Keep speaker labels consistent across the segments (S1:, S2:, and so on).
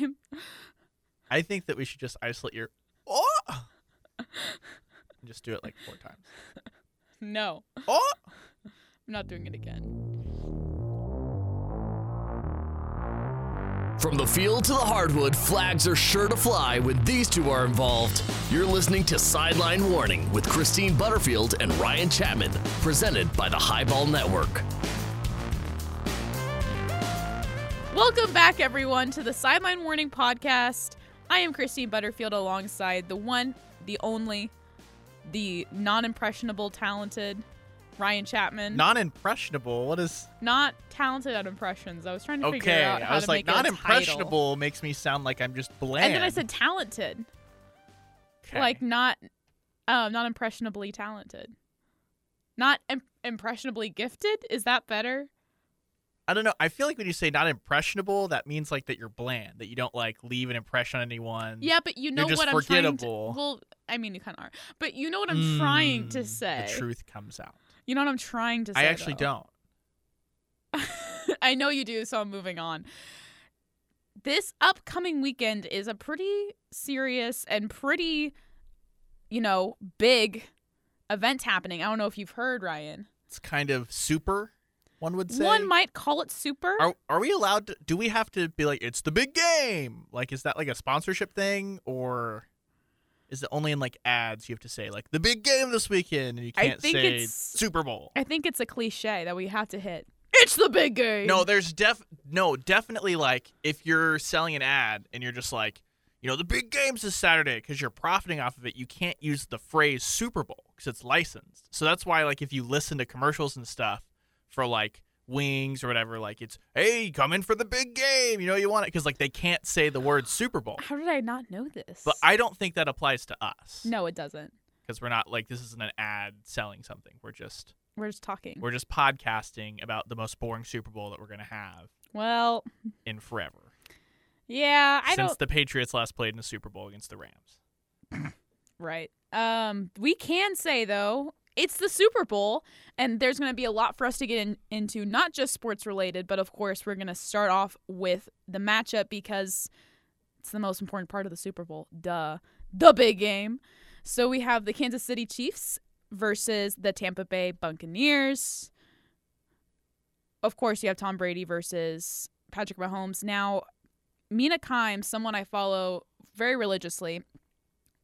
S1: time.
S2: I think that we should just isolate your oh, and just do it like four times.
S1: No,
S2: Oh,
S1: I'm not doing it again.
S3: From the field to the hardwood, flags are sure to fly when these two are involved. You're listening to Sideline Warning with Christine Butterfield and Ryan Chapman, presented by the Highball Network.
S1: Welcome back, everyone, to the Sideline Warning Podcast. I am Christine Butterfield alongside the one, the only, the non impressionable, talented Ryan Chapman.
S2: non impressionable. What is
S1: Not talented at impressions. I was trying to figure
S2: okay?
S1: out how
S2: I was
S1: to
S2: like,
S1: make
S2: non
S1: a title.
S2: impressionable makes me sound like I'm just bland.
S1: And then I said talented,
S2: Okay.
S1: like not, um, not impressionably talented, not Im- impressionably gifted. Is that better?
S2: I don't know. I feel like when you say not impressionable, that means like that you're bland, that you don't like leave an impression on anyone.
S1: Yeah, but you know what I'm trying to.
S2: forgettable.
S1: Well, I mean, you kind of are, but you know what I'm trying to
S2: Mm,
S1: say.
S2: The truth comes out.
S1: You know what I'm trying to say.
S2: I actually
S1: though.
S2: don't.
S1: I know you do, so I'm moving on. This upcoming weekend is a pretty serious and pretty, you know, big event happening. I don't know if you've heard, Ryan.
S2: It's kind of super. One would say.
S1: One might call it super.
S2: Are are we allowed to? Do we have to be like it's the big game? Like, is that like a sponsorship thing, or is it only in like ads? You have to say like the big game this weekend, and you can't
S1: think
S2: say
S1: it's-
S2: Super Bowl.
S1: I think it's a cliche that we have to hit. It's the big game.
S2: No, there's def no definitely like if you're selling an ad and you're just like, you know, the big game's this Saturday because you're profiting off of it. You can't use the phrase Super Bowl because it's licensed. So that's why like if you listen to commercials and stuff for like wings or whatever, like it's hey, come in for the big game. You know you want it because like they can't say the word Super Bowl.
S1: How did I not know this?
S2: But I don't think that applies to us.
S1: no, it doesn't.
S2: because we're not like this isn't an ad selling something. We're just
S1: We're just talking.
S2: we're just podcasting about the most boring Super Bowl that we're gonna have
S1: well,
S2: in forever.
S1: yeah, I
S2: since
S1: don't.
S2: the Patriots last played in a Super Bowl against the Rams.
S1: Right. Um, we can say though, it's the Super Bowl, and there's going to be a lot for us to get in, into, not just sports related, but of course we're going to start off with the matchup because it's the most important part of the Super Bowl. Duh, the big game. So we have the Kansas City Chiefs versus the Tampa Bay Buccaneers. Of course, you have Tom Brady versus Patrick Mahomes. Now, Mina Kimes, someone I follow very religiously,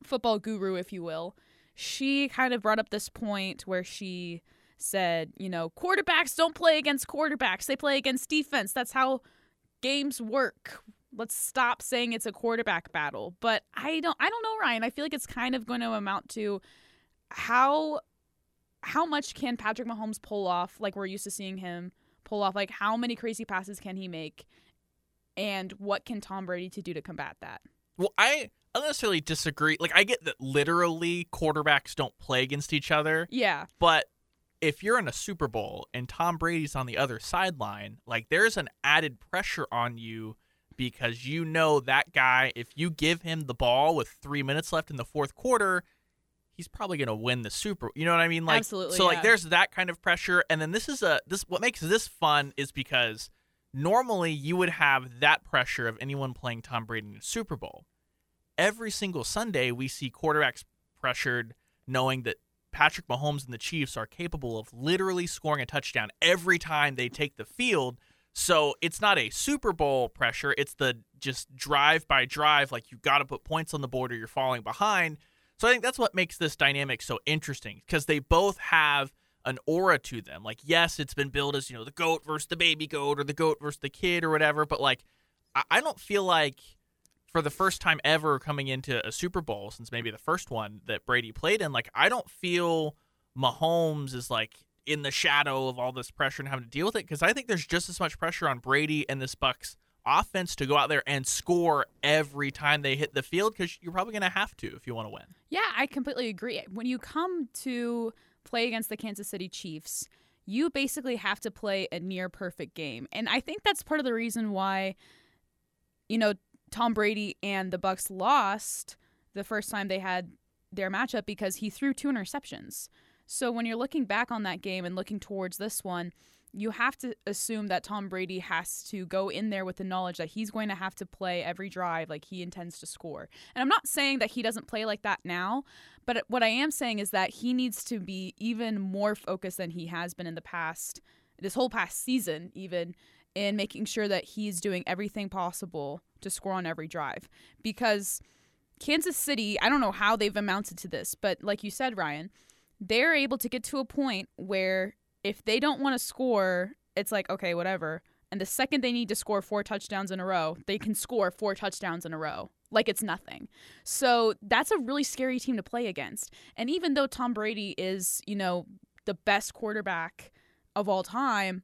S1: football guru, if you will, she kind of brought up this point where she said, you know, quarterbacks don't play against quarterbacks, they play against defense. That's how games work. Let's stop saying it's a quarterback battle. But I don't I don't know, Ryan. I feel like it's kind of going to amount to how how much can Patrick Mahomes pull off like we're used to seeing him pull off like how many crazy passes can he make and what can Tom Brady to do to combat that?
S2: Well, I I don't necessarily disagree. Like I get that literally quarterbacks don't play against each other,
S1: Yeah.
S2: but if you're in a Super Bowl and Tom Brady's on the other sideline, like there's an added pressure on you because you know that guy, if you give him the ball with three minutes left in the fourth quarter, he's probably gonna win the Super. You know what I mean? Like,
S1: Absolutely,
S2: So
S1: yeah.
S2: like, there's that kind of pressure, and then this is a this what makes this fun is because normally you would have that pressure of anyone playing Tom Brady in a Super Bowl. Every single Sunday, we see quarterbacks pressured, knowing that Patrick Mahomes and the Chiefs are capable of literally scoring a touchdown every time they take the field. So it's not a Super Bowl pressure. It's the just drive by drive, like you got to put points on the board or you're falling behind. So I think that's what makes this dynamic so interesting because they both have an aura to them. Like, yes, it's been billed as, you know, the goat versus the baby goat or the goat versus the kid or whatever, but like, I, I don't feel like for the first time ever coming into a Super Bowl since maybe the first one that Brady played in, like, I don't feel Mahomes is like in the shadow of all this pressure and having to deal with it because I think there's just as much pressure on Brady and this Bucks offense to go out there and score every time they hit the field because you're probably going to have to if you want to win.
S1: Yeah, I completely agree. When you come to play against the Kansas City Chiefs, you basically have to play a near perfect game. And I think that's part of the reason why you know Tom Brady and the Bucks lost the first time they had their matchup because he threw two interceptions. So when you're looking back on that game and looking towards this one, you have to assume that Tom Brady has to go in there with the knowledge that he's going to have to play every drive like he intends to score. And I'm not saying that he doesn't play like that now, but what I am saying is that he needs to be even more focused than he has been in the past, this whole past season, even in making sure that he's doing everything possible to score on every drive. Because Kansas City, I don't know how they've amounted to this, but like you said, Ryan, they're able to get to a point where if they don't want to score, it's like, okay, whatever. And the second they need to score four touchdowns in a row, they can score four touchdowns in a row. Like it's nothing. So that's a really scary team to play against. And even though Tom Brady is, you know, the best quarterback of all time,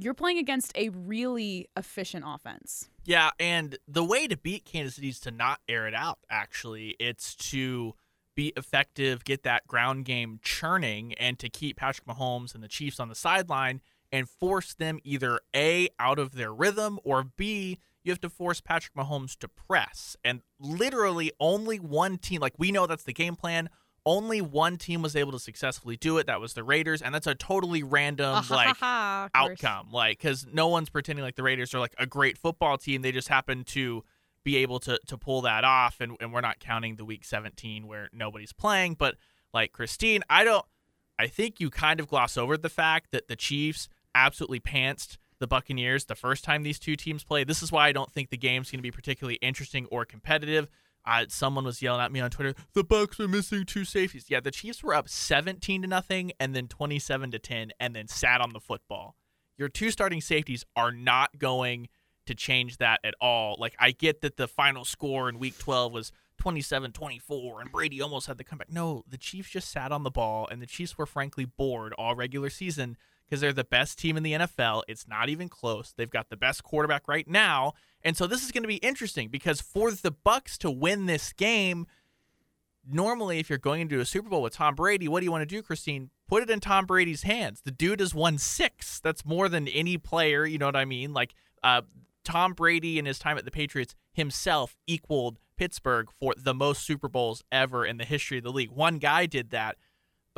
S1: you're playing against a really efficient offense.
S2: Yeah, and the way to beat Kansas City is to not air it out, actually. It's to be effective, get that ground game churning, and to keep Patrick Mahomes and the Chiefs on the sideline and force them either A, out of their rhythm, or B, you have to force Patrick Mahomes to press. And literally only one team, like we know that's the game plan. Only one team was able to successfully do it. That was the Raiders, and that's a totally random
S1: ah, ha,
S2: like
S1: ha, of course.
S2: outcome. Like, because no one's pretending like the Raiders are like a great football team. They just happen to be able to to pull that off, and, and we're not counting the week 17 where nobody's playing. But like Christine, I don't. I think you kind of gloss over the fact that the Chiefs absolutely pantsed the Buccaneers the first time these two teams played. This is why I don't think the game's going to be particularly interesting or competitive. Uh, someone was yelling at me on Twitter, "The Bucks are missing two safeties." Yeah, the Chiefs were up 17 to nothing, and then 27 to 10, and then sat on the football. Your two starting safeties are not going to change that at all. Like I get that the final score in Week 12 was 27-24, and Brady almost had the comeback. No, the Chiefs just sat on the ball, and the Chiefs were frankly bored all regular season because they're the best team in the NFL. It's not even close. They've got the best quarterback right now. And so this is going to be interesting because for the Bucks to win this game, normally if you're going into a Super Bowl with Tom Brady, what do you want to do, Christine? Put it in Tom Brady's hands. The dude has won 6. That's more than any player, you know what I mean? Like uh Tom Brady in his time at the Patriots himself equaled Pittsburgh for the most Super Bowls ever in the history of the league. One guy did that.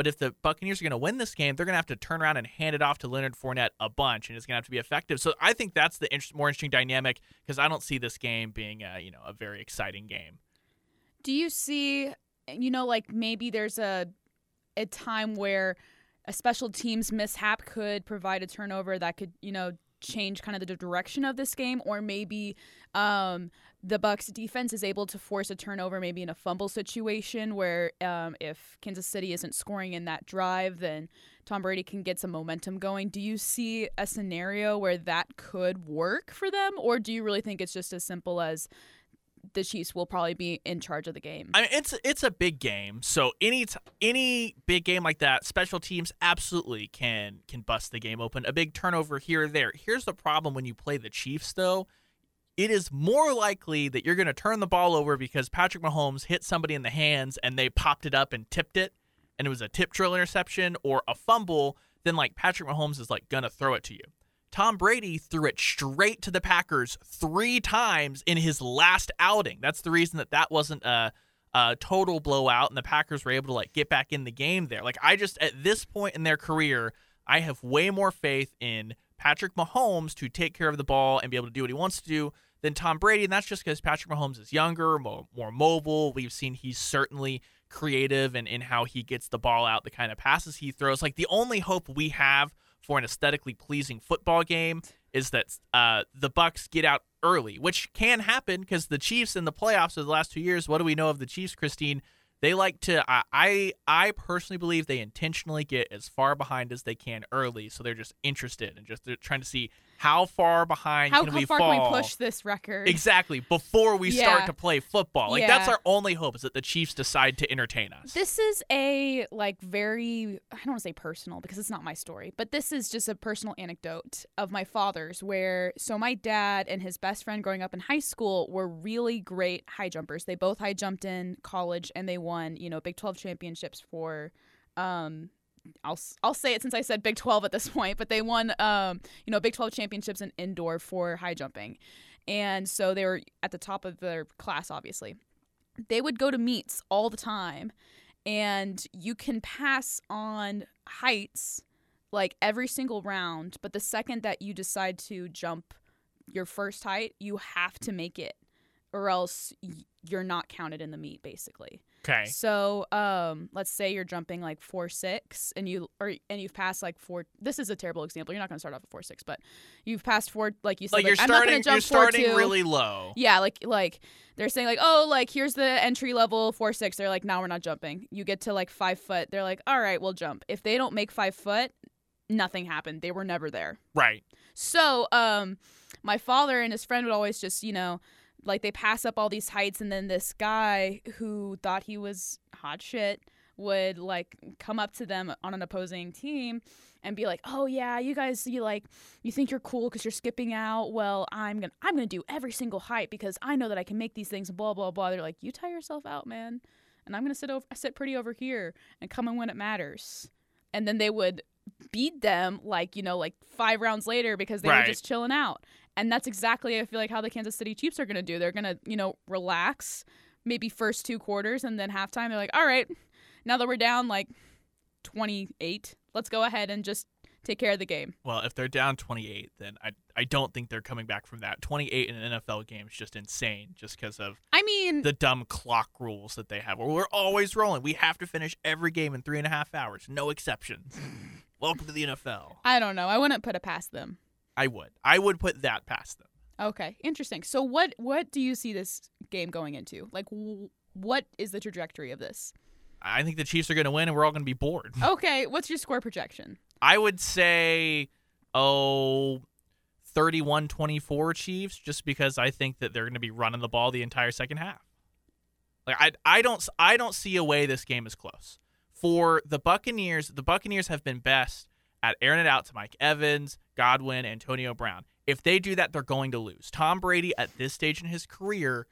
S2: But if the Buccaneers are going to win this game, they're going to have to turn around and hand it off to Leonard Fournette a bunch, and it's going to have to be effective. So I think that's the inter- more interesting dynamic because I don't see this game being, a, you know, a very exciting game.
S1: Do you see, you know, like maybe there's a a time where a special teams mishap could provide a turnover that could, you know, change kind of the direction of this game, or maybe um, the Bucks defense is able to force a turnover, maybe in a fumble situation where um, if Kansas City isn't scoring in that drive, then Tom Brady can get some momentum going. Do you see a scenario where that could work for them, or do you really think it's just as simple as the Chiefs will probably be in charge of the game?
S2: I mean, it's it's a big game, so any t- any big game like that, special teams absolutely can can bust the game open. A big turnover here or there. Here's the problem when you play the Chiefs, though. It is more likely that you're going to turn the ball over because Patrick Mahomes hit somebody in the hands and they popped it up and tipped it, and it was a tip drill interception or a fumble. Then like Patrick Mahomes is like gonna throw it to you. Tom Brady threw it straight to the Packers three times in his last outing. That's the reason that that wasn't a, a total blowout, and the Packers were able to like get back in the game there. Like I just at this point in their career, I have way more faith in Patrick Mahomes to take care of the ball and be able to do what he wants to do than Tom Brady, and that's just because Patrick Mahomes is younger, more, more mobile. We've seen he's certainly creative and in, in how he gets the ball out, the kind of passes he throws. Like the only hope we have for an aesthetically pleasing football game is that uh, the Bucks get out early, which can happen because the Chiefs in the playoffs of the last two years. What do we know of the Chiefs, Christine? They like to. I I, I personally believe they intentionally get as far behind as they can early, so they're just interested and just they're trying to see how far behind
S1: How,
S2: can
S1: how
S2: we
S1: far
S2: fall.
S1: can we push this record?
S2: Exactly before we
S1: Yeah.
S2: start to play football. Like that's our only hope is that the Chiefs decide to entertain us.
S1: This is a like very I don't want to say personal because it's not my story, but this is just a personal anecdote of my father's where so my dad and his best friend growing up in high school were really great high jumpers. They both high jumped in college and they won, you know, Big 12 championships for um I'll I'll say it since I said Big 12 at this point, but they won um you know Big 12 championships in indoor for high jumping. And so they were at the top of their class obviously. They would go to meets all the time and you can pass on heights like every single round, but the second that you decide to jump your first height, you have to make it or else you're not counted in the meet basically.
S2: Okay.
S1: So, um, let's say you're jumping like four six, and you or and you've passed like four. This is a terrible example. You're not going to start off at four six, but you've passed four. Like you said,
S2: Like you're
S1: I'm not
S2: starting,
S1: going to jump
S2: you're starting
S1: four two.
S2: really low.
S1: Yeah, like like they're saying like, oh, like here's the entry level four six. They're like, now we're not jumping. You get to like five foot. They're like, all right, we'll jump. If they don't make five foot, nothing happened. They were never there.
S2: Right.
S1: So, um, my father and his friend would always just, you know, like they pass up all these heights, and then this guy who thought he was hot shit would like come up to them on an opposing team and be like, "Oh yeah, you guys, you like, you think you're cool because you're skipping out. Well, I'm gonna, I'm gonna do every single height because I know that I can make these things. Blah blah blah. They're like, you tie yourself out, man, and I'm gonna sit over, sit pretty over here and come in when it matters. And then they would beat them like you know like five rounds later because they
S2: Right.
S1: were just chilling out and that's exactly i feel like how the kansas city chiefs are going to do they're going to you know relax maybe first two quarters and then halftime they're like all right now that we're down like 28 let's go ahead and just take care of the game
S2: Well, if they're down 28, then I I don't think they're coming back from that. 28 in an NFL game is just insane, just because of
S1: i mean
S2: the dumb clock rules that they have. Where we're always rolling. We have to finish every game in three and a half hours, no exceptions. Welcome to the NFL.
S1: i don't know i wouldn't put it past them
S2: I would. I would put that past them.
S1: okay interesting so what what do you see this game going into like w- what is the trajectory of this
S2: I think the Chiefs are going to win, and we're all going to be bored.
S1: okay what's your score projection
S2: I would say, oh, 31 24 Chiefs, just because I think that they're going to be running the ball the entire second half. Like I, I don't I don't see a way this game is close. For the Buccaneers, the Buccaneers have been best at airing it out to Mike Evans, Godwin, Antonio Brown. If they do that, they're going to lose. Tom Brady at this stage in his career,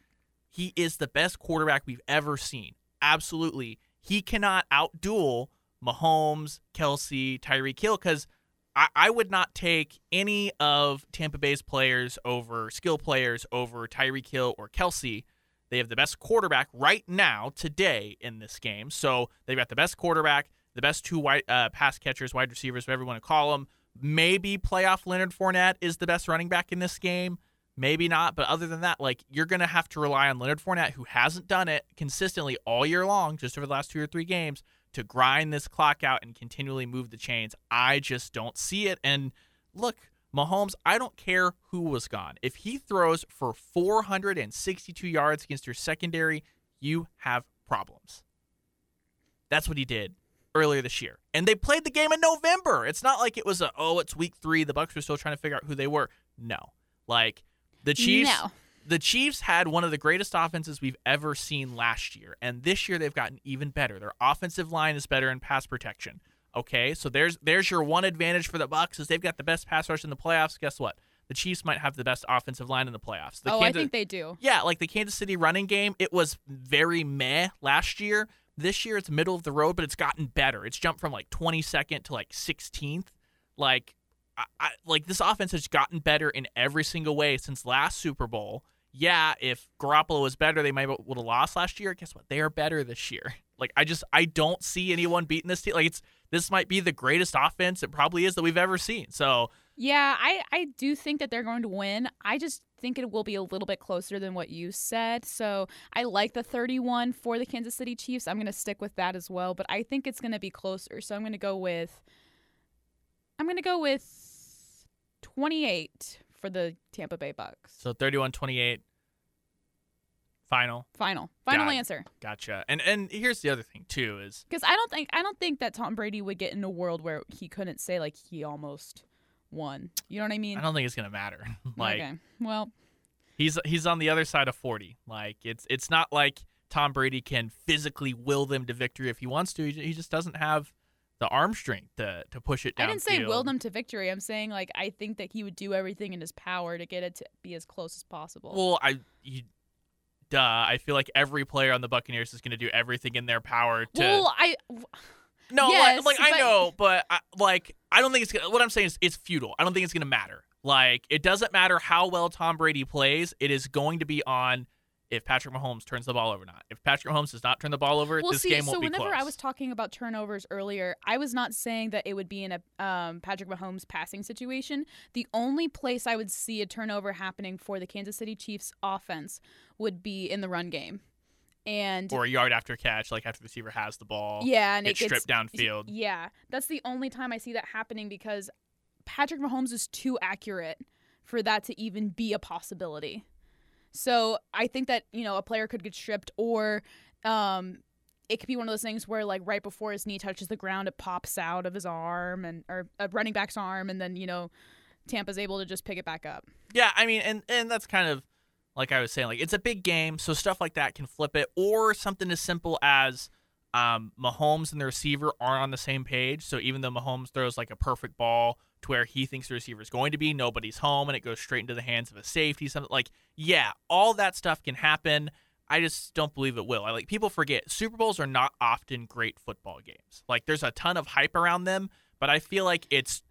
S2: he is the best quarterback we've ever seen. Absolutely. He cannot outduel Mahomes, Kelce, Tyreek Hill because I, I would not take any of Tampa Bay's players over skill players over Tyreek Hill or Kelce. They have the best quarterback right now, today, in this game. So they've got the best quarterback, the best two wide, uh, pass catchers, wide receivers, whatever you want to call them. Maybe playoff Leonard Fournette is the best running back in this game. Maybe not. But other than that, like you're going to have to rely on Leonard Fournette, who hasn't done it consistently all year long, just over the last two or three games, to grind this clock out and continually move the chains. I just don't see it. And look, Mahomes, I don't care who was gone. If he throws for 462 yards against your secondary, you have problems. That's what he did earlier this year. And they played the game in November. It's not like it was a oh, it's week 3, the Bucks were still trying to figure out who they were. No. Like the Chiefs
S1: No.
S2: the Chiefs had one of the greatest offenses we've ever seen last year, and this year they've gotten even better. Their offensive line is better in pass protection. Okay, so there's there's your one advantage for the Bucks is they've got the best pass rush in the playoffs. Guess what? The Chiefs might have the best offensive line in the playoffs. The
S1: oh, I think they do.
S2: yeah, like the Kansas City running game, it was very meh last year. This year it's middle of the road, but it's gotten better. It's jumped from like 22nd to like 16th. Like I, I, like this offense has gotten better in every single way since last Super Bowl. Yeah, if Garoppolo was better, they might would have lost last year. Guess what? They are better this year. Like I just I don't see anyone beating this team. Like it's this might be the greatest offense it probably is that we've ever seen. So
S1: Yeah, I, I do think that they're going to win. I just think it will be a little bit closer than what you said. So I like the 31 for the Kansas City Chiefs. I'm going to stick with that as well, but I think it's going to be closer. So I'm going to go with I'm going to go with 28 for the Tampa Bay Bucks.
S2: so 31-28 final.
S1: Final. Final
S2: Got
S1: answer.
S2: Gotcha. And and here's the other thing too is
S1: Cuz I don't think I don't think that Tom Brady would get in a world where he couldn't say like he almost won. You know what I mean?
S2: I don't think it's gonna matter. like
S1: okay. Well,
S2: he's he's on the other side of forty. Like it's it's not like Tom Brady can physically will them to victory if he wants to. He, he just doesn't have the arm strength to to push it
S1: I didn't say will them to victory. I'm saying like I think that he would do everything in his power to get it to be as close as possible.
S2: Well, I you, duh. I feel like every player on the Buccaneers is gonna do everything in their power to.
S1: Well, I
S2: No,
S1: Yes,
S2: like, like I know, but I, like I don't think it's gonna, what I'm saying is it's futile. I don't think it's gonna matter. Like it doesn't matter how well Tom Brady plays. It is going to be on if Patrick Mahomes turns the ball over or not. If Patrick Mahomes does not turn the ball over,
S1: Well,
S2: this
S1: see,
S2: game
S1: so
S2: won't be
S1: whenever
S2: close.
S1: I was talking about turnovers earlier, I was not saying that it would be in a um, Patrick Mahomes passing situation. The only place I would see a turnover happening for the Kansas City Chiefs offense would be in the run game, and
S2: or a yard after catch, like after the receiver has the ball.
S1: yeah, and
S2: gets
S1: it gets
S2: stripped downfield.
S1: Yeah, that's the only time I see that happening because Patrick Mahomes is too accurate for that to even be a possibility. So I think that you know a player could get stripped, or um, it could be one of those things where like right before his knee touches the ground, it pops out of his arm and or a running back's arm, and then you know Tampa's able to just pick it back up.
S2: Yeah, I mean, and and that's kind of like I was saying, like it's a big game, so stuff like that can flip it, or something as simple as um, Mahomes and the receiver aren't on the same page. So even though Mahomes throws like a perfect ball to where he thinks the receiver is going to be, nobody's home, and it goes straight into the hands of a safety. Something like, yeah, all that stuff can happen. I just don't believe it will. I like people forget Super Bowls are not often great football games. Like there's a ton of hype around them, but I feel like it's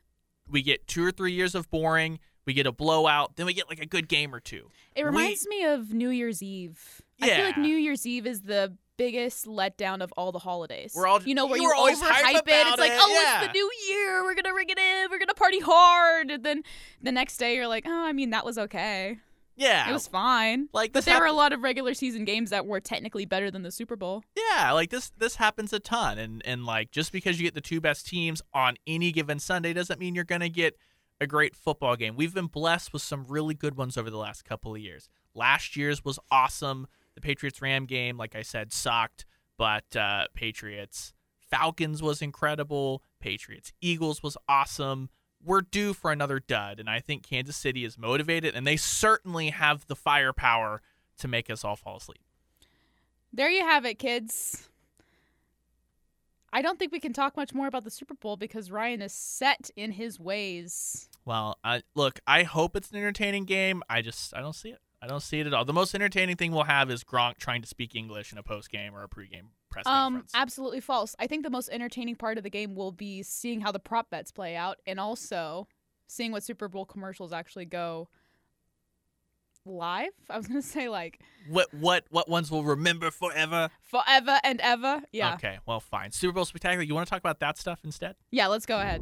S2: we get two or three years of boring. We get a blowout, then we get like a good game or two.
S1: It
S2: We-
S1: reminds me of New Year's Eve. I feel like New Year's Eve is the biggest letdown of all the holidays.
S2: We're all-
S1: you know, where
S2: you
S1: you,
S2: were always
S1: overhype
S2: hype
S1: it. It's like,
S2: it,
S1: oh,
S2: yeah.
S1: it's the new year. We're gonna ring it in. We're gonna party hard. And then the next day, you're like, oh, I mean, that was okay.
S2: Yeah,
S1: It was fine.
S2: like
S1: But there were a lot of regular season games that were technically better than the Super Bowl.
S2: Yeah, like this this happens a ton and and like just because you get the two best teams on any given Sunday doesn't mean you're going to get a great football game. We've been blessed with some really good ones over the last couple of years. Last year's was awesome. The Patriots Ram game, like I said, sucked, but uh Patriots Falcons was incredible. Patriots Eagles was awesome. We're due for another dud, and I think Kansas City is motivated, and they certainly have the firepower to make us all fall asleep.
S1: There you have it, kids. I don't think we can talk much more about the Super Bowl because Ryan is set in his ways.
S2: Well, I, look, I hope it's an entertaining game. I just I don't see it. I don't see it at all. The most entertaining thing we'll have is Gronk trying to speak English in a post game or a pre-game press
S1: Um,
S2: conference.
S1: absolutely false. I think the most entertaining part of the game will be seeing how the prop bets play out, and also seeing what Super Bowl commercials actually go live. I was gonna say like
S2: what what what ones will remember forever?
S1: forever and ever. Yeah,
S2: Okay, well, fine. Super Bowl spectacular. You want to talk about that stuff instead?
S1: yeah. Let's go ahead.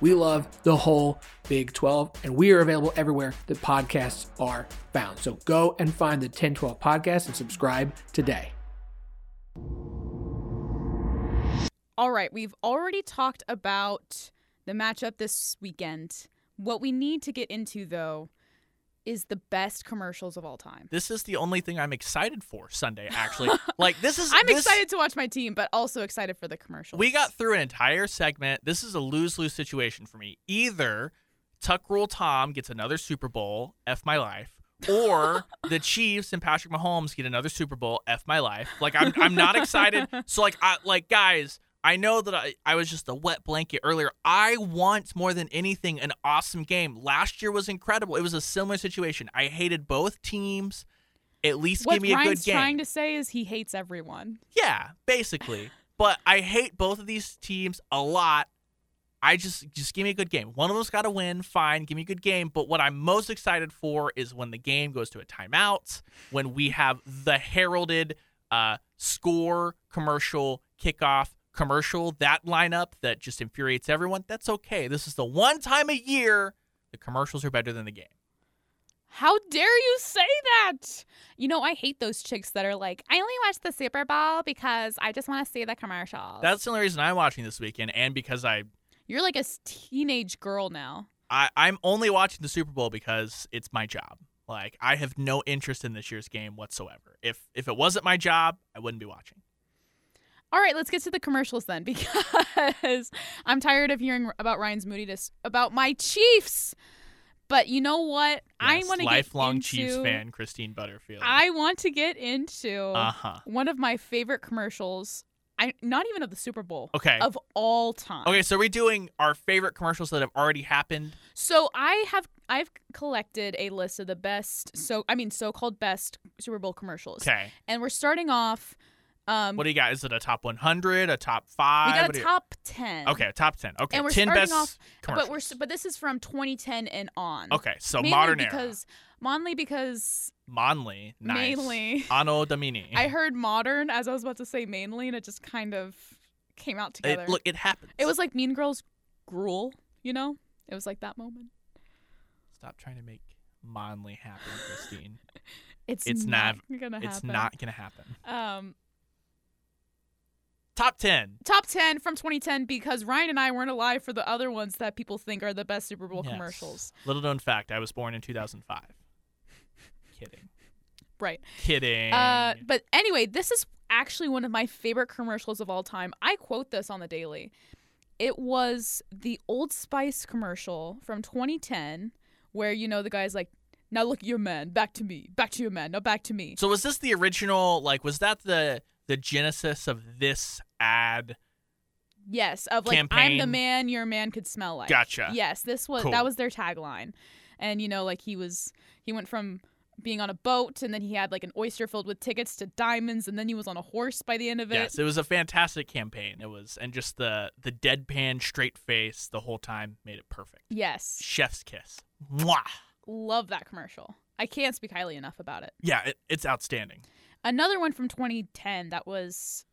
S4: We love the whole Big 12, and we are available everywhere that podcasts are found. So go and find the 1012 podcast and subscribe today.
S1: All right, we've already talked about the matchup this weekend. What we need to get into though is the best commercials of all time.
S2: This is the only thing I'm excited for Sunday. Actually, like this is.
S1: I'm
S2: this-
S1: excited to watch my team, but also excited for the commercials.
S2: We got through an entire segment. This is a lose lose situation for me. Either Tuck Rule Tom gets another Super Bowl, F my life, or the Chiefs and Patrick Mahomes get another Super Bowl, F my life. Like I'm I'm not excited. So like I like guys, I know that I, I was just a wet blanket earlier. I want more than anything an awesome game. Last year was incredible. It was a similar situation. I hated both teams. At least
S1: what
S2: give me a good game.
S1: What trying to say is he hates everyone.
S2: Yeah, basically. but I hate both of these teams a lot. I just just give me a good game. One of them's got to win, fine. Give me a good game. But what I'm most excited for is when the game goes to a timeout, when we have the heralded uh, score commercial kickoff commercial, that lineup that just infuriates everyone. That's okay. This is the one time a year the commercials are better than the game.
S1: How dare you say that? You know, I hate those chicks that are like, I only watch the Super Bowl because I just want to see the commercials.
S2: That's the only reason I'm watching this weekend, and because I
S1: You're like a teenage girl now.
S2: I, I'm only watching the Super Bowl because it's my job. Like I have no interest in this year's game whatsoever. If if it wasn't my job, I wouldn't be watching.
S1: All right, let's get to the commercials then because I'm tired of hearing about Ryan's moodiness about my Chiefs. But you know what? I
S2: Yes,
S1: want to get
S2: lifelong
S1: into,
S2: Chiefs fan Christine Butterfield.
S1: I want to get into
S2: uh huh.
S1: one of my favorite commercials I not even of the Super Bowl.
S2: Okay.
S1: Of all time.
S2: Okay, so we're doing our favorite commercials that have already happened.
S1: So I have I've collected a list of the best so I mean so-called best Super Bowl commercials.
S2: Okay.
S1: And we're starting off um
S2: What do you got? Is it a top 100, a top 5?
S1: we got a
S2: do you-
S1: top 10.
S2: Okay, top 10. Okay,
S1: And we're
S2: 10
S1: starting
S2: best
S1: off. But we're but this is from 2010 and on.
S2: Okay, so
S1: mainly
S2: modern era.
S1: because mainly because
S2: Monley. Nice.
S1: mainly
S2: Anno Domini.
S1: I heard modern as I was about to say mainly and it just kind of came out together.
S2: It, look, it happens.
S1: It was like Mean Girls grool, you know? It was like that moment.
S2: Stop trying to make Monley happen, Christine.
S1: It's,
S2: It's
S1: not
S2: not-
S1: gonna happen.
S2: it's not going to happen.
S1: Um,
S2: Top 10.
S1: top 10 from 2010 because Ryan and I weren't alive for the other ones that people think are the best Super Bowl
S2: Yes.
S1: commercials.
S2: Little known fact, I was born in 2005. Kidding.
S1: Right.
S2: Kidding.
S1: Uh, but anyway, this is actually one of my favorite commercials of all time. I quote this on the daily. It was the Old Spice commercial from 2010 where, you know, the guy's like, now look at your man, back to me, back to your man, now back to me.
S2: so was this the original like was that the the genesis of this ad?
S1: Yes, of like I'm the man your man could smell like.
S2: Gotcha.
S1: Yes, this was
S2: Cool.
S1: that was their tagline. And you know, like he was he went from being on a boat and then he had like an oyster filled with tickets to diamonds and then he was on a horse by the end of it.
S2: Yes, it was a fantastic campaign. It was and just the the deadpan straight face the whole time made it perfect.
S1: Yes.
S2: Chef's kiss. Mwah.
S1: Love that commercial. I can't speak highly enough about it.
S2: Yeah, it, it's outstanding.
S1: Another one from 2010 that was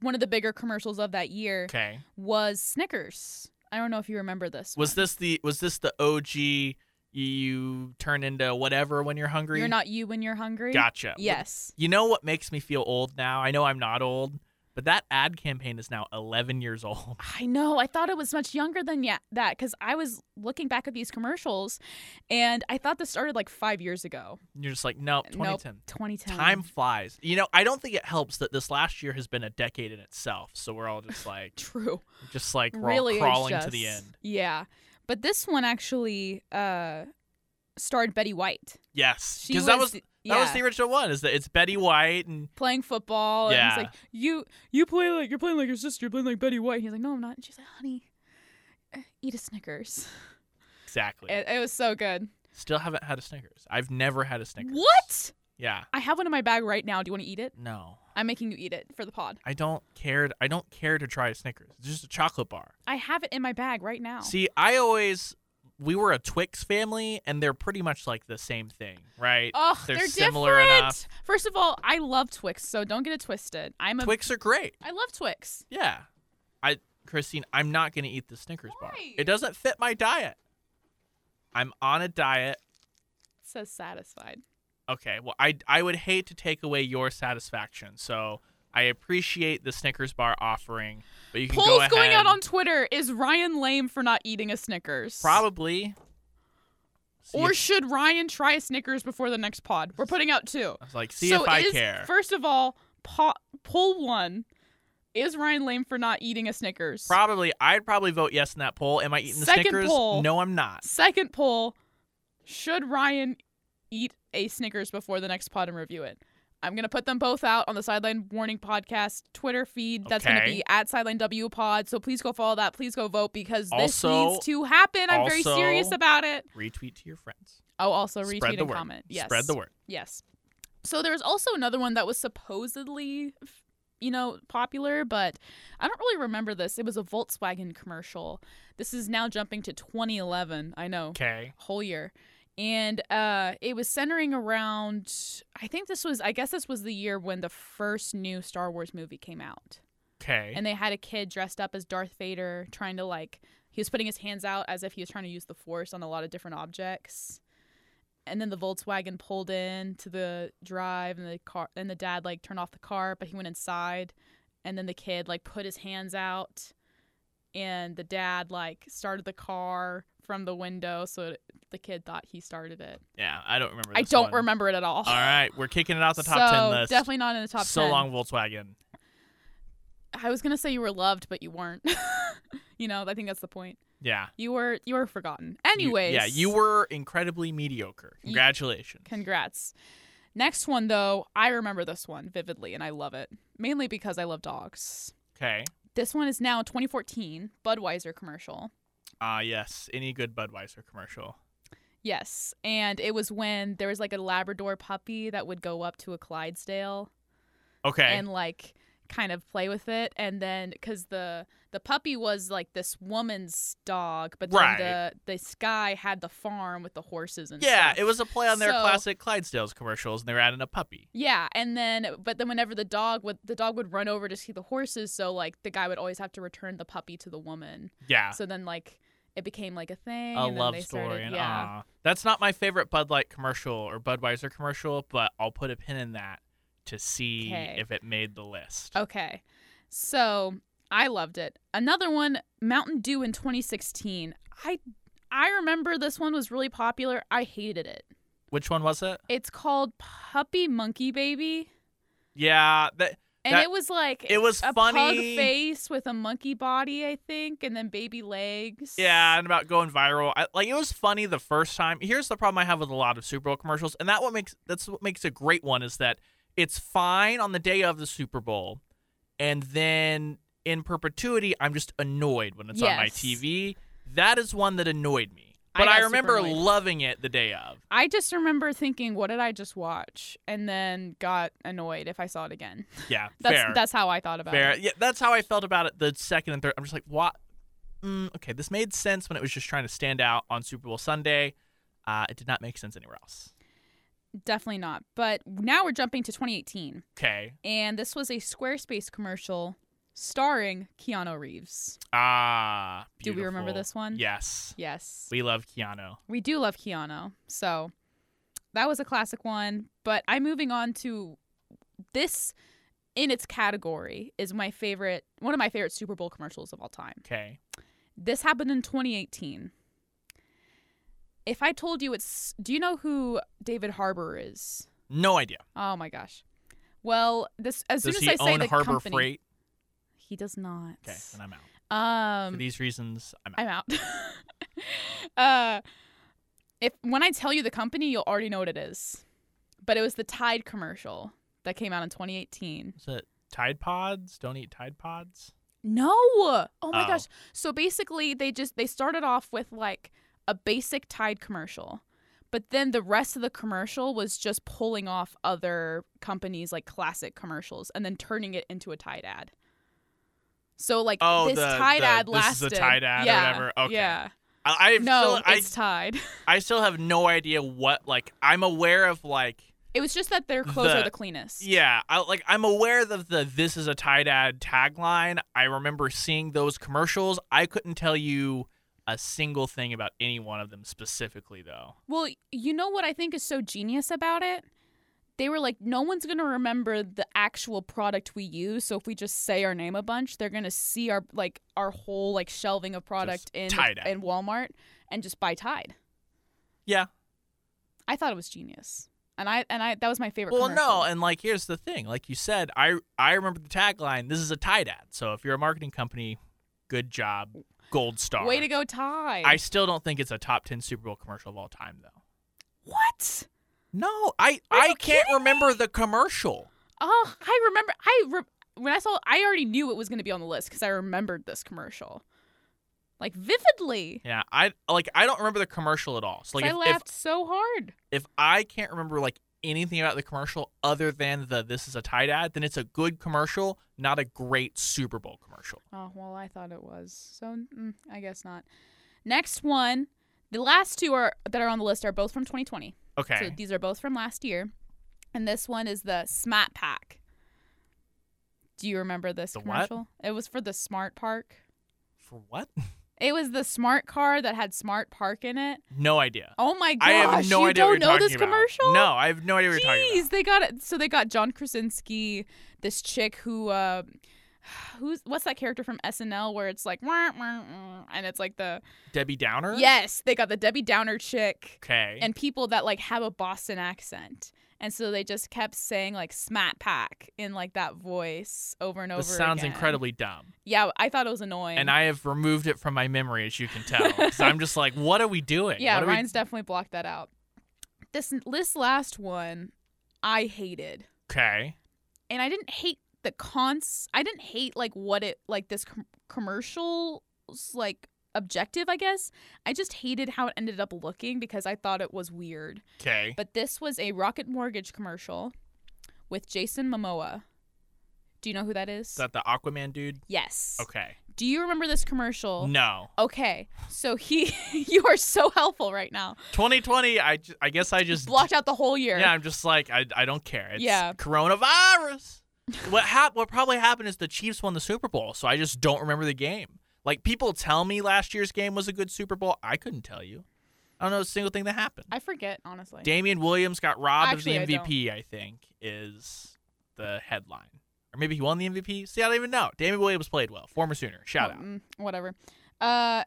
S1: one of the bigger commercials of that year
S2: Okay.
S1: was Snickers. I don't know if you remember this.
S2: Was
S1: one.
S2: this the was this the OG you turn into whatever when you're hungry?
S1: You're not you when you're hungry?
S2: Gotcha.
S1: Yes.
S2: You know what makes me feel old now? I know I'm not old, but that ad campaign is now 11 years old.
S1: I know. I thought it was much younger than ya- that because I was looking back at these commercials, and I thought this started like five years ago.
S2: You're just like, nope,
S1: Nope,
S2: 2010.
S1: 2010.
S2: Time flies. You know, I don't think it helps that this last year has been a decade in itself. So we're all just like,
S1: True.
S2: just like we're
S1: really
S2: crawling to the end.
S1: Yeah, but this one actually uh, starred Betty White.
S2: Yes, because that was
S1: the-
S2: that was the original one. Is that it's Betty White and
S1: playing football.
S2: Yeah.
S1: And he's like, you you play like you're playing like your sister. You're playing like Betty White. He's like, no, I'm not. And she's like, honey, uh, eat a Snickers.
S2: exactly.
S1: It, it was so good.
S2: Still haven't had a Snickers. I've never had a Snickers.
S1: What?
S2: Yeah.
S1: I have one in my bag right now. Do you want to eat it?
S2: No.
S1: I'm making you eat it for the pod.
S2: I don't care. I don't care to try a Snickers. It's just a chocolate bar.
S1: I have it in my bag right now.
S2: See, I always we were a Twix family, and they're pretty much like the same thing, right?
S1: Oh,
S2: they're,
S1: they're,
S2: similar
S1: different.
S2: enough.
S1: First of all, I love Twix, so don't get it twisted. I'm a
S2: Twix are great.
S1: I love Twix.
S2: Yeah. I Christine, I'm not gonna eat the Snickers bar. It doesn't fit my diet. I'm on a diet.
S1: It says satisfied.
S2: Okay, well I I would hate to take away your satisfaction. So I appreciate the Snickers bar offering, but you can go
S1: Polls
S2: ahead.
S1: going out on Twitter: Is Ryan lame for not eating a Snickers?
S2: probably. See
S1: Or
S2: if-
S1: should Ryan try a Snickers before the next pod? We're putting out two.
S2: I was like, see
S1: so
S2: if I
S1: is-
S2: care.
S1: First of all, po- poll one: Is Ryan lame for not eating a Snickers?
S2: Probably, I'd probably vote yes in that poll. Am I eating the
S1: Second
S2: Snickers?
S1: poll.
S2: No, I'm not.
S1: Second poll: Should Ryan eat a Snickers before the next pod and review it? I'm gonna put them both out on the Sideline Warning Podcast Twitter feed. That's gonna be at Sideline W Pod. So please go follow that. Please go vote because this
S2: Also-
S1: needs to happen. I'm very serious about it.
S2: Retweet to your friends.
S1: Oh, also
S2: Spread
S1: retweet
S2: the
S1: and comment. Yes,
S2: Spread the word.
S1: Yes. So there was also another one that was supposedly, you know, popular, but I don't really remember this. It was a Volkswagen commercial. This is now jumping to 2011. I know,
S2: Okay.
S1: whole year. And uh, it was centering around. I think this was. I guess this was the year when the first new Star Wars movie came out,
S2: Okay.
S1: and they had a kid dressed up as Darth Vader, trying to like. He was putting his hands out as if he was trying to use the Force on a lot of different objects and then the Volkswagen pulled in to the drive and the car and the dad like turned off the car but he went inside and then the kid like put his hands out and the dad like started the car from the window so it, the kid thought he started it.
S2: yeah, I don't remember.
S1: I don't
S2: one.
S1: remember it at all.
S2: All right, we're kicking it out the top
S1: so
S2: ten list.
S1: definitely not in the top
S2: so
S1: 10.
S2: long, Volkswagen.
S1: I was going to say you were loved but you weren't. you know, I think that's the point.
S2: Yeah.
S1: You were you were forgotten.
S2: You-
S1: Anyways.
S2: yeah, you were incredibly mediocre. Congratulations.
S1: Congrats. Next one though, I remember this one vividly and I love it. Mainly because I love dogs.
S2: Okay.
S1: This one is now 2014 Budweiser commercial.
S2: Ah, yes. Any good Budweiser commercial.
S1: Yes, and it was when there was like a Labrador puppy that would go up to a Clydesdale
S2: Okay.
S1: and like kind of play with it and then cuz the the puppy was like this woman's dog but then
S2: Right.
S1: the this guy had the farm with the horses and
S2: yeah,
S1: stuff.
S2: it was a play on their
S1: So-
S2: classic Clydesdales commercials, and they were adding a puppy.
S1: Yeah, and then but then whenever the dog would the dog would run over to see the horses, so like the guy would always have to return the puppy to the woman.
S2: Yeah.
S1: So then like it became like a thing.
S2: a love
S1: they
S2: story.
S1: started-
S2: and
S1: yeah.
S2: aw. That's not my favorite Bud Light commercial or Budweiser commercial, but I'll put a pin in that to see if it made the list.
S1: Okay. So I loved it. Another one, Mountain Dew in 2016. I I remember this one was really popular. I hated it.
S2: Which one was it?
S1: It's called Puppy Monkey Baby.
S2: Yeah, that
S1: And
S2: That-
S1: it was like
S2: it was
S1: a
S2: funny.
S1: pug face with a monkey body, I think, and then baby legs.
S2: yeah, and about going viral. I, like it was funny the first time. Here's the problem I have with a lot of Super Bowl commercials, and that what makes that's what makes a great one is that it's fine on the day of the Super Bowl, and then in perpetuity, I'm just annoyed when it's on my TV. That is one that annoyed me.
S1: I
S2: But I,
S1: super
S2: remember loving it the day of.
S1: I just remember thinking, what did I just watch? And then got annoyed if I saw it again.
S2: Yeah,
S1: That's
S2: fair.
S1: that's how I thought about
S2: Fair.
S1: it.
S2: Yeah, that's how I felt about it the second and third. I'm just like, what? Mm, okay, this made sense when it was just trying to stand out on Super Bowl Sunday. Uh, it did not make sense anywhere else.
S1: Definitely not. But now we're jumping to 2018.
S2: Okay.
S1: And this was a Squarespace commercial starring Keanu Reeves.
S2: Ah,
S1: Do we remember this one?
S2: Yes.
S1: Yes.
S2: We love Keanu.
S1: We do love Keanu. So that was a classic one. But I'm moving on to this in its category is my favorite one of my favorite Super Bowl commercials of all time.
S2: Okay.
S1: This happened in 2018. If I told you it's do you know who David Harbour is?
S2: No idea.
S1: Oh my gosh. Well, this as
S2: Does
S1: soon as I say the
S2: Harbor
S1: company,
S2: Freight?
S1: He does not.
S2: Okay, then I'm out.
S1: Um
S2: For these reasons, I'm out.
S1: I'm out. uh, if when I tell you the company, you'll already know what it is. But it was the Tide commercial that came out in 2018.
S2: Is it Tide Pods? Don't eat Tide Pods.
S1: No. Oh my
S2: Oh.
S1: gosh. So basically, they just they started off with like a basic Tide commercial. But then the rest of the commercial was just pulling off other companies like classic commercials and then turning it into a Tide ad. So like
S2: Oh,
S1: this
S2: the-
S1: Tide
S2: the-
S1: ad
S2: this
S1: lasted.
S2: is a Tide ad or
S1: yeah,
S2: whatever? Okay.
S1: Yeah.
S2: I, I've
S1: No,
S2: still, I,
S1: it's Tide.
S2: I still have no idea what like I'm aware of like
S1: It was just that their clothes
S2: The-
S1: are the cleanest.
S2: Yeah, I, like I'm aware of the "This is a Tide ad" tagline. I remember seeing those commercials. I couldn't tell you a single thing about any one of them specifically, though.
S1: Well, you know what I think is so genius about it? They were like, no one's gonna remember the actual product we use. So if we just say our name a bunch, they're gonna see our like our whole like shelving of product
S2: Just
S1: in in Walmart and just buy Tide.
S2: Yeah.
S1: I thought it was genius, and I and I that was my favorite.
S2: Well,
S1: commercial.
S2: no, and like here's the thing. Like you said, I I remember the tagline. This is a Tide ad. So if you're a marketing company, good job, gold star.
S1: way to go, Tide.
S2: I still don't think it's a top ten Super Bowl commercial of all time, though.
S1: what?
S2: No, I
S1: Are
S2: I can't remember the commercial.
S1: Oh, I remember. I re- when I saw, I already knew it was going to be on the list because I remembered this commercial, like vividly.
S2: Yeah, I like I don't remember the commercial at all. So like
S1: I
S2: if, if
S1: laughed so hard.
S2: if I can't remember like anything about the commercial other than the this is a Tide ad, then it's a good commercial, not a great Super Bowl commercial.
S1: Oh well, I thought it was. So mm, I guess not. Next one, the last two are that are on the list are both from 2020.
S2: Okay.
S1: So these are both from last year, and this one is the Smaht Pahk. Do you remember this
S2: The what?
S1: commercial? It was for the Smart Park.
S2: For what?
S1: It was the smart car that had Smart Park in it.
S2: No idea.
S1: Oh my gosh!
S2: I have no
S1: you
S2: idea
S1: don't
S2: what you're
S1: know this
S2: about.
S1: commercial?
S2: No, I have no idea what you're talking
S1: Jeez,
S2: about.
S1: they got it. So they got John Krasinski, this chick who, uh, who's what's that character from SNL where it's like, "Wah, wah, wah," and it's like the
S2: Debbie Downer?
S1: yes, they got the Debbie Downer chick
S2: Okay.
S1: and people that like have a Boston accent, and so they just kept saying like "Smaht Pahk" in like that voice over and over.
S2: this sounds
S1: again.
S2: incredibly dumb.
S1: Yeah, I thought it was annoying.
S2: And I have removed it from my memory, as you can tell. so I'm just like, what are we doing?
S1: yeah,
S2: What are we-
S1: Ryan's definitely blocked that out. This this last one, I hated.
S2: Okay.
S1: And I didn't hate the cons. I didn't hate like what it like this com- commercial's like objective, I guess. I just hated how it ended up looking because I thought it was weird.
S2: Okay.
S1: But this was a Rocket Mortgage commercial with Jason Momoa. Do you know who that is?
S2: Is that the Aquaman dude?
S1: yes.
S2: Okay.
S1: Do you remember this commercial?
S2: No.
S1: Okay. So he you are so helpful right now.
S2: 2020. I, I guess I just
S1: Blocked out the whole year.
S2: Yeah, I'm just like I, I don't care. It's
S1: Yeah.
S2: coronavirus. What hap- What probably happened is the Chiefs won the Super Bowl, so I just don't remember the game. Like people tell me last year's game was a good Super Bowl. I couldn't tell you. I don't know a single thing that happened.
S1: I forget, honestly.
S2: Damien Williams got robbed
S1: Actually,
S2: of the MVP. I, think is the headline, or maybe he won the MVP. See, I don't even know. Damien Williams played well. Former Sooner. Shout out.
S1: Mm, whatever. Uh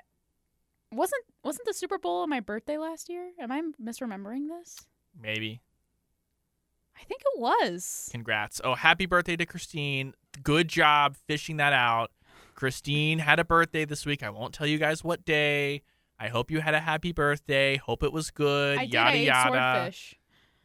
S1: wasn't wasn't the Super Bowl on my birthday last year? Am I misremembering this?
S2: Maybe.
S1: I think it was.
S2: Congrats. Oh, happy birthday to Christine. Good job fishing that out. Christine had a birthday this week. I won't tell you guys what day. I hope you had a happy birthday. Hope it was good.
S1: I did.
S2: yada
S1: I
S2: yada.
S1: swordfish.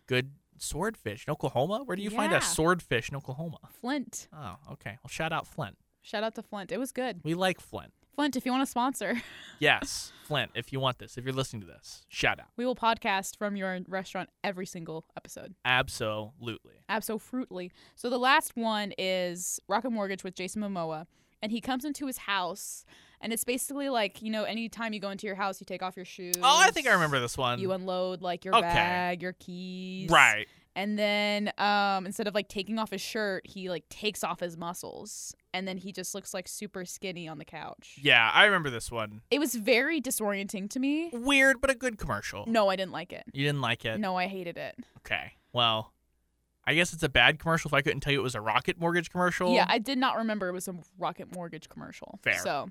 S2: Good swordfish in Oklahoma. Where do you find a swordfish in Oklahoma?
S1: Flint.
S2: Oh, okay. Well, shout out Flint.
S1: Shout out to Flint. It was good.
S2: We like Flint.
S1: Flint, if you want to sponsor,
S2: Yes, Flint. If you want this, if you're listening to this, shout out.
S1: we will podcast from your restaurant every single episode.
S2: Absolutely.
S1: Absolutely. So the last one is Rocket Mortgage with Jason Momoa, and he comes into his house, and it's basically like you know, anytime you go into your house, you take off your shoes.
S2: Oh, I think I remember this one.
S1: You unload like your
S2: Okay.
S1: bag, your keys,
S2: right.
S1: And then um, instead of like taking off his shirt, he like takes off his muscles, and then he just looks like super skinny on the couch.
S2: Yeah, I remember this one.
S1: It was very disorienting to me.
S2: Weird, but a good commercial.
S1: No, I didn't like it.
S2: You didn't like it?
S1: No, I hated it.
S2: Okay. Well, I guess it's a bad commercial if I couldn't tell you it was a Rocket Mortgage commercial.
S1: Yeah, I did not remember it was a Rocket Mortgage commercial.
S2: Fair.
S1: So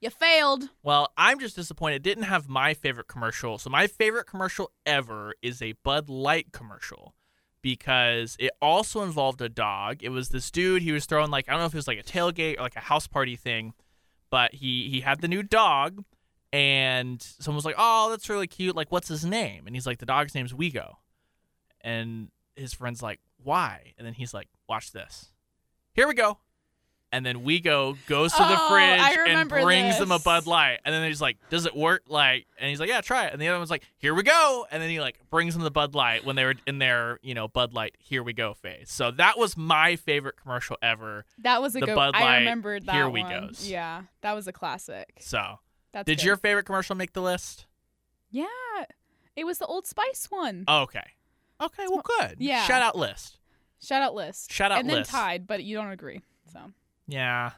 S1: you failed.
S2: Well, I'm just disappointed. It didn't have my favorite commercial. So my favorite commercial ever is a Bud Light commercial because it also involved a dog. It was this dude. He was throwing like I don't know if it was like a tailgate or like a house party thing, but he he had the new dog, and someone was like, "Oh, that's really cute. Like, what's his name?" And he's like, "The dog's name's Wego," and his friend's like, "Why?" And then he's like, "Watch this. Here we go." And then Wego goes to the
S1: Oh,
S2: fridge and brings them a. Bud Light. And then he's like, "Does it work?" Like, and he's like, "Yeah, try it." And the other one's like, "Here we go." And then he like brings them the Bud Light when they were in their you know Bud Light "Here we go" phase. So that was my favorite commercial ever.
S1: That was a
S2: The
S1: good.
S2: Bud Light, I
S1: remembered that
S2: here we
S1: one.
S2: goes.
S1: Yeah, that was a classic.
S2: So
S1: That's
S2: did
S1: good.
S2: your favorite commercial make the list?
S1: Yeah, it was the Old Spice one.
S2: Oh, okay. Okay, well, good.
S1: Yeah.
S2: Shout out list.
S1: Shout out list.
S2: Shout out
S1: and then tied, but you don't agree. So
S2: Yeah.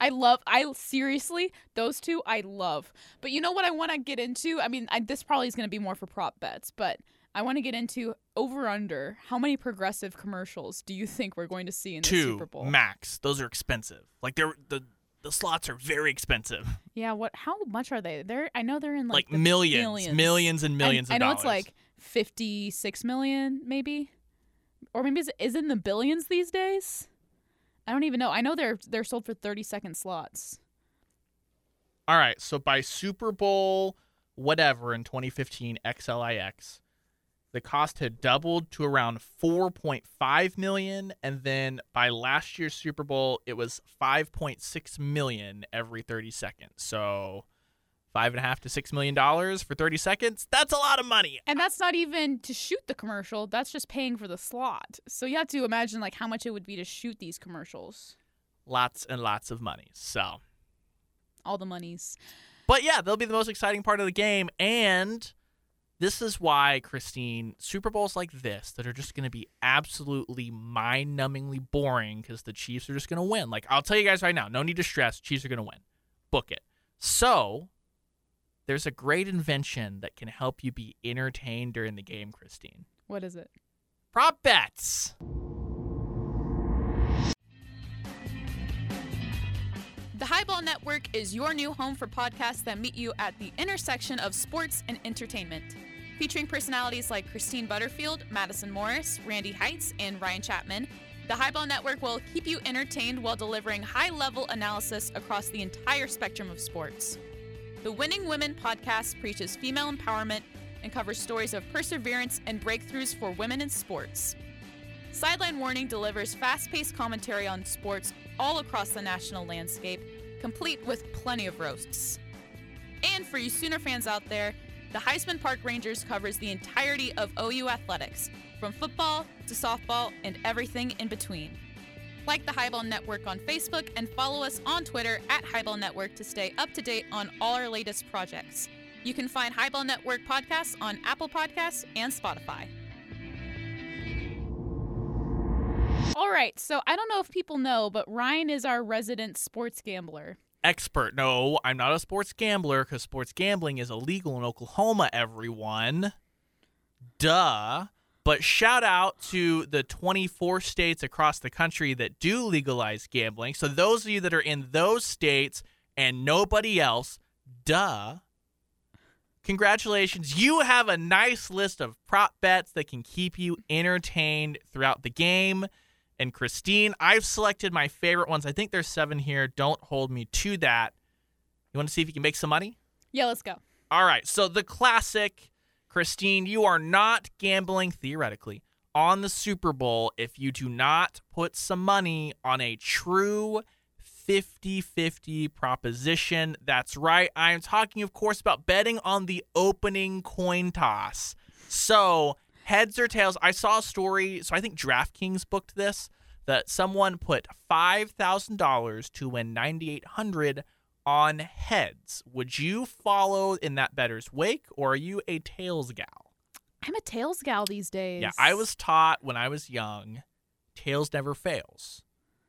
S1: I love. I seriously those two I love. But you know what I want to get into? I mean, I, this probably is going to be more for prop bets, but I want to get into over under. How many progressive commercials do you think we're going to see in the Super Bowl?
S2: max. Those are expensive. Like they're the the slots are very expensive.
S1: yeah. What? How much are they? They're. I know they're in like,
S2: Like,
S1: the
S2: millions,
S1: millions,
S2: millions and millions
S1: I, I know
S2: dollars.
S1: it's like fifty-six million, maybe, or maybe is is in the billions these days? I don't even know. I know they're they're sold for thirty-second slots.
S2: All right, so by Super Bowl whatever in 2015 XLIX, the cost had doubled to around 4.5 million, and then by last year's Super Bowl, it was 5.6 million every 30 seconds. So five and a half to six million dollars for 30 seconds. That's a lot of money.
S1: And that's not even to shoot the commercial. That's just paying for the slot. So you have to imagine like how much it would be to shoot these commercials.
S2: Lots and lots of money. So,
S1: All the monies.
S2: but yeah, they'll be the most exciting part of the game, and this is why, Christine, Super Bowls like this that are just going to be absolutely mind numbingly boring because the Chiefs are just going to win. Like, I'll tell you guys right now, no need to stress. Chiefs are going to win. Book it. So, there's a great invention that can help you be entertained during the game, Christine.
S1: What is it?
S2: Prop bets.
S1: The Highball Network is your new home for podcasts that meet you at the intersection of sports and entertainment. Featuring personalities like Christine Butterfield, Madison Morris, Randy Heights, and Ryan Chapman, the Highball Network will keep you entertained while delivering high level analysis across the entire spectrum of sports. The Winning Women podcast preaches female empowerment, and covers stories of perseverance and breakthroughs for women in sports. Sideline Warning delivers fast paced commentary on sports all across the national landscape, complete with plenty of roasts. And for you Sooner fans out there, the Heisman Park Rangers covers the entirety of OU athletics, from football to softball and everything in between. Like the Highball Network on Facebook and follow us on Twitter at Highball Network to stay up to date on all our latest projects. You can find Highball Network podcasts on Apple Podcasts and Spotify. All right, so I don't know if people know, but Ryan is our resident sports gambler.
S2: Expert. No, I'm not a sports gambler because sports gambling is illegal in Oklahoma, everyone. Duh. But shout out to the 24 states across the country that do legalize gambling. So, those of you that are in those states and nobody else, duh. Congratulations. You have a nice list of prop bets that can keep you entertained throughout the game. And Christine, I've selected my favorite ones. I think there's seven here. Don't hold me to that. You want to see if you can make some money?
S1: Yeah, let's go.
S2: All right. So the classic, Christine, you are not gambling theoretically on the Super Bowl if you do not put some money on a true 50 50 proposition. That's right. I am talking, of course, about betting on the opening coin toss. So heads or tails. I saw a story, so I think DraftKings booked this that someone put five thousand dollars to win ninety eight hundred on heads. Would you follow in that better's wake, or are you a tails gal?
S1: I'm a tails gal these days.
S2: Yeah, I was taught when I was young, tails never fails.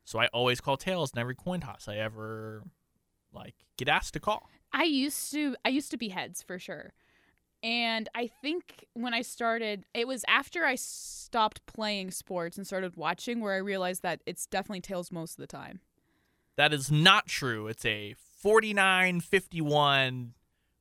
S2: So I always call tails in every coin toss I ever like get asked to call.
S1: I used to I used to be heads for sure. And I think when I started, it was after I stopped playing sports and started watching where I realized that it's definitely tails most of the time.
S2: That is not true. It's a 49 51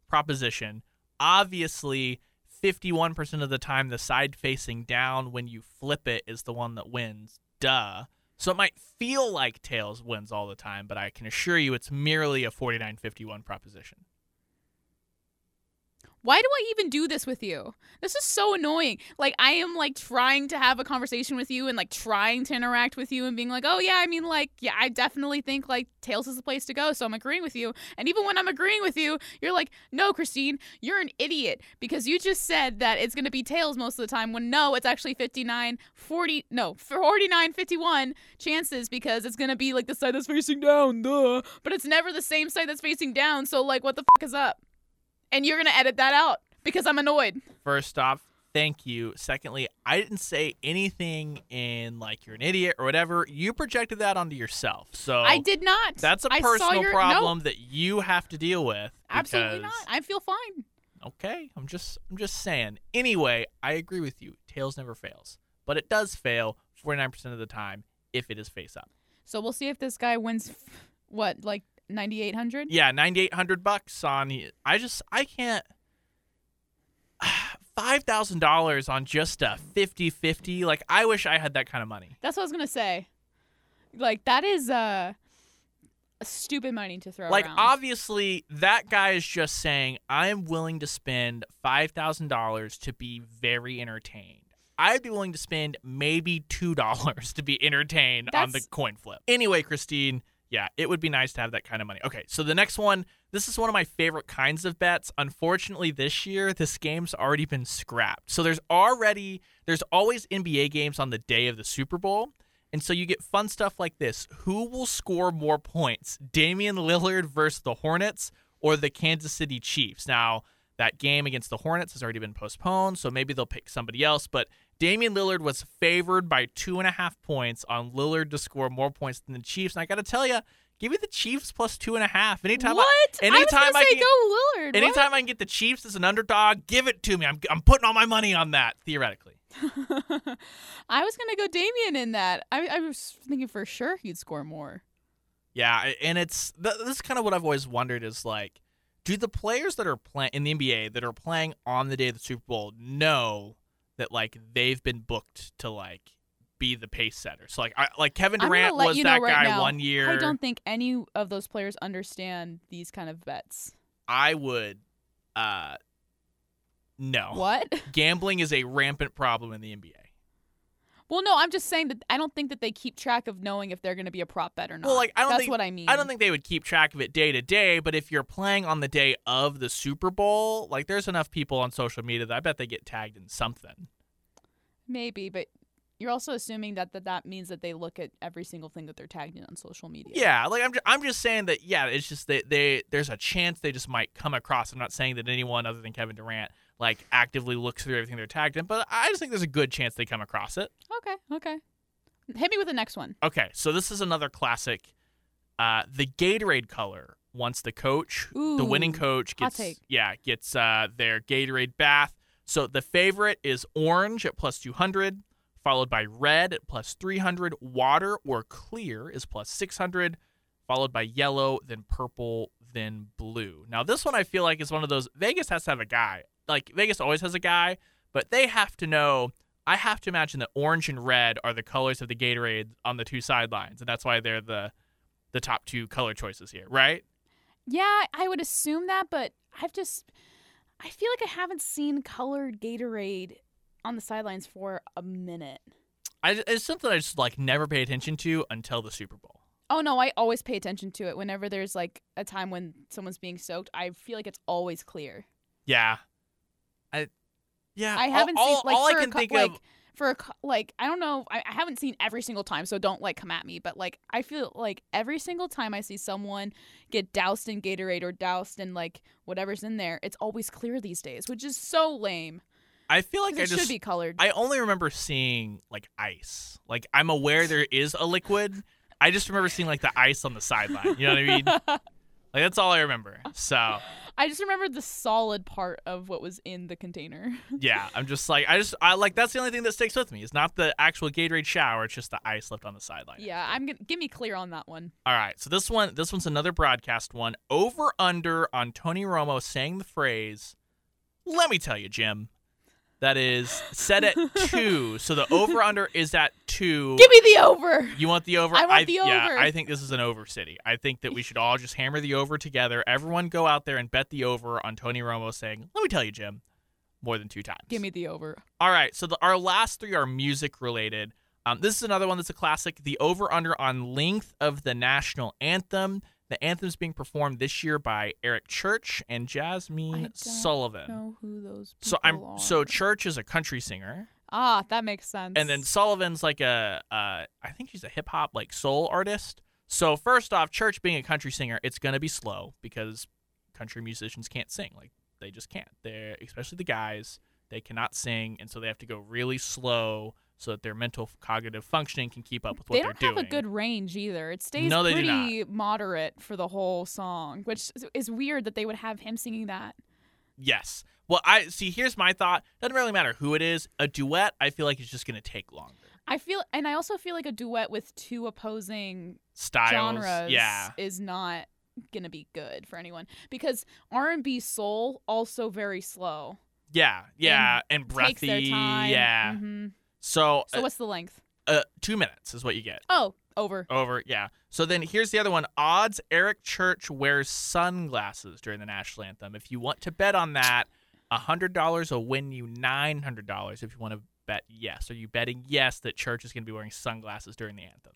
S2: proposition. Obviously, 51% of the time, the side facing down when you flip it is the one that wins. Duh. So it might feel like tails wins all the time, but I can assure you it's merely a 49 51 proposition.
S1: Why do I even do this with you? This is so annoying. Like I am like trying to have a conversation with you and like trying to interact with you and being like, "Oh yeah, I mean like yeah, I definitely think like Tails is the place to go." So I'm agreeing with you. And even when I'm agreeing with you, you're like, "No, Christine, you're an idiot because you just said that it's going to be Tails most of the time when no, it's actually 59 40 no, 49 51 chances because it's going to be like the side that's facing down, duh. But it's never the same side that's facing down. So like what the fuck is up? And you're gonna edit that out because I'm annoyed.
S2: First off, thank you. Secondly, I didn't say anything in like you're an idiot or whatever. You projected that onto yourself. So
S1: I did not.
S2: That's a
S1: I
S2: personal
S1: your-
S2: problem
S1: no,
S2: that you have to deal with.
S1: absolutely
S2: because-
S1: not. I feel fine.
S2: Okay, I'm just I'm just saying. Anyway, I agree with you. Tails never fails, but it does fail 49% of the time if it is face up.
S1: So we'll see if this guy wins. What like 9800?
S2: Yeah, 9800 bucks on I just I can't $5,000 on just a 50-50. Like I wish I had that kind of money.
S1: That's what I was gonna say. Like that is uh, a stupid money to throw
S2: Like
S1: around.
S2: obviously that guy is just saying I'm willing to spend $5,000 to be very entertained. I'd be willing to spend maybe $2 to be entertained on the coin flip. Anyway, Christine, yeah, it would be nice to have that kind of money. Okay, so the next one, this is one of my favorite kinds of bets. Unfortunately, this year this game's already been scrapped. So there's already there's always NBA games on the day of the Super Bowl. And so you get fun stuff like this. Who will score more points? Damian Lillard versus the Hornets or the Kansas City Chiefs? Now, that game against the Hornets has already been postponed, so maybe they'll pick somebody else. But Damian Lillard was favored by two and a half points on Lillard to score more points than the Chiefs. And I got to tell you, give me the Chiefs plus two and a half. Anytime
S1: what?
S2: I, anytime
S1: I say
S2: can,
S1: go Lillard.
S2: anytime I can get the Chiefs as an underdog, give it to me. I'm, I'm putting all my money on that, theoretically.
S1: I was gonna go Damian in that. I, I was thinking for sure he'd score more.
S2: Yeah, and it's th- this is kind of what I've always wondered is like, do the players that are playing in the NBA that are playing on the day of the Super Bowl know that like they've been booked to like be the pace setter? So like, I, like Kevin Durant was that
S1: right
S2: guy
S1: now,
S2: one year.
S1: I don't think any of those players understand these kind of bets.
S2: I would, uh, No.
S1: What?
S2: Gambling is a rampant problem in the NBA.
S1: Well, no, I'm just saying that I don't think that they keep track of knowing if they're going to be a prop bet or not.
S2: Well, like I don't
S1: That's
S2: think
S1: what I mean.
S2: I don't think they would keep track of it day to day, but if you're playing on the day of the Super Bowl, like there's enough people on social media that I bet they get tagged in something.
S1: Maybe, but you're also assuming that, that that means that they look at every single thing that they're tagged in on social media.
S2: Yeah, like I'm just, I'm just saying that yeah, it's just that they there's a chance they just might come across. I'm not saying that anyone other than Kevin Durant like actively looks through everything they're tagged in, but I just think there's a good chance they come across it.
S1: Okay. Okay. Hit me with the next one.
S2: Okay, so this is another classic. Uh, the Gatorade color. Once the coach, the winning coach, gets yeah gets uh, their Gatorade bath. So the favorite is orange at plus 200, followed by red at plus 300. Water or clear is plus 600, followed by yellow, then purple, then blue. Now this one I feel like is one of those Vegas has to have a guy. Like Vegas always has a guy, but they have to know. I have to imagine that orange and red are the colors of the Gatorade on the two sidelines, and that's why they're the the top two color choices here, right?
S1: Yeah, I would assume that, but I've just I feel like I haven't seen colored Gatorade on the sidelines for a minute.
S2: I, it's something I just like never pay attention to until the Super Bowl.
S1: Oh no, I always pay attention to it whenever there's like a time when someone's being soaked. I feel like it's always clear.
S2: Yeah, I yeah.
S1: I haven't
S2: all,
S1: seen like
S2: all
S1: for
S2: I can think
S1: like
S2: of.
S1: For a like I don't know I, I haven't seen every single time so don't like come at me but like I feel like every single time I see someone get doused in Gatorade or doused in like whatever's in there it's always clear these days which is so lame
S2: I feel like I
S1: it
S2: just
S1: should be colored
S2: I only remember seeing like ice. Like I'm aware there is a liquid. I just remember seeing like the ice on the sideline. You know what I mean? like that's all I remember. So
S1: I just remember the solid part of what was in the container
S2: yeah, I'm just like I just I like that's the only thing that sticks with me. It's not the actual Gatorade shower. It's just the ice left on the sideline.
S1: yeah I'm gonna give me clear on that one
S2: All right, so this one, this one's another broadcast one. Over under on Tony Romo saying the phrase, "Let me tell you, Jim." That is set at two. So the over under is at two.
S1: give me the over
S2: You want the over?
S1: I want the over. Yeah.
S2: I think this is an over city. I think that we should all just hammer the over together. Everyone go out there and bet the over on Tony Romo saying, "Let me tell you, Jim," more than two times.
S1: give me the over
S2: All right, so the, our last three are music related. Um, this is another one that's a classic. The over under on length of the national anthem. The anthem's being performed this year by Eric Church and
S1: I
S2: Jazmine
S1: don't
S2: Sullivan.
S1: know who those people
S2: So I'm
S1: are.
S2: so Church is a country singer,
S1: ah that makes sense
S2: and then Sullivan's like a uh, I think she's a hip hop like soul artist. So first off, Church being a country singer, it's gonna be slow because country musicians can't sing. Like they just can't. They're especially the guys. They cannot sing, and so they have to go really slow so that their mental cognitive functioning can keep up with what
S1: they don't
S2: doing.
S1: have a good range either. It stays
S2: No,
S1: pretty moderate for the whole song, which is- weird that they would have him singing that.
S2: Yes. Well, I see. Here's my thought. Doesn't really matter who it is. A duet, I feel like, is just going to take longer.
S1: I feel, and I also feel like a duet with two opposing
S2: Styles,
S1: genres
S2: yeah,
S1: is not gonna be good for anyone because R and B soul also very slow,
S2: yeah, yeah, and,
S1: their
S2: breathy,
S1: time.
S2: yeah.
S1: hmm
S2: So,
S1: So
S2: uh,
S1: what's the length?
S2: uh, two minutes is what you get.
S1: Oh, over.
S2: Over, yeah. So then here's the other one. Odds Eric Church wears sunglasses during the national anthem. If you want to bet on that, $100 will win you $900 if you want to bet yes. Are you betting yes that Church is going to be wearing sunglasses during the anthem?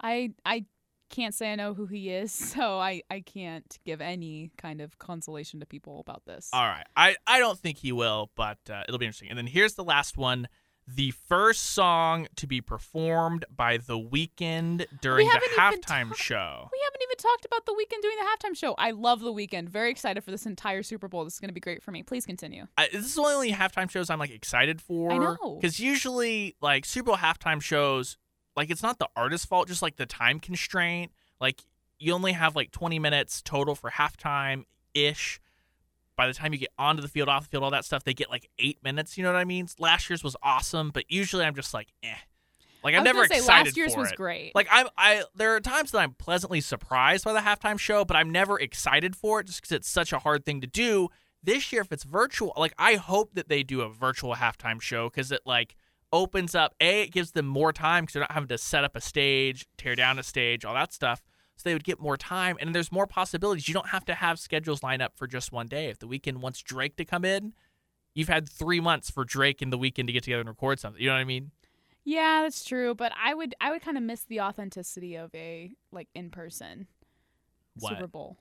S1: I I can't say I know who he is, so I I can't give any kind of consolation to people about this.
S2: All right. I, I don't think he will, but uh, it'll be interesting. And then here's the last one. The first song to be performed by The Weeknd during the
S1: haven't
S2: halftime
S1: talked-
S2: show.
S1: We haven't even talked about the Weeknd doing the halftime show. I love the Weeknd. Very excited for this entire Super Bowl. This is going to be great for me. Please continue.
S2: I, this is the only halftime shows I'm like excited for.
S1: I know.
S2: Because usually, like Super Bowl halftime shows, like it's not the artist's fault, just like the time constraint. Like you only have like 20 minutes total for halftime ish. By the time you get onto the field, off the field, all that stuff, they get like eight minutes. You know what I mean? Last year's was awesome, but usually I'm just like, eh. Like
S1: I
S2: I'm never
S1: say,
S2: excited
S1: last year's
S2: for
S1: was
S2: it.
S1: great.
S2: Like I'm, I there are times that I'm pleasantly surprised by the halftime show, but I'm never excited for it just because it's such a hard thing to do. This year, if it's virtual, like I hope that they do a virtual halftime show because it like opens up. A, it gives them more time because they're not having to set up a stage, tear down a stage, all that stuff. So they would get more time, and there's more possibilities. You don't have to have schedules line up for just one day. If the Weeknd wants Drake to come in, you've had three months for Drake and the Weeknd to get together and record something. You know what I mean?
S1: Yeah, that's true. But I would I would kind of miss the authenticity of a like in person? Super Bowl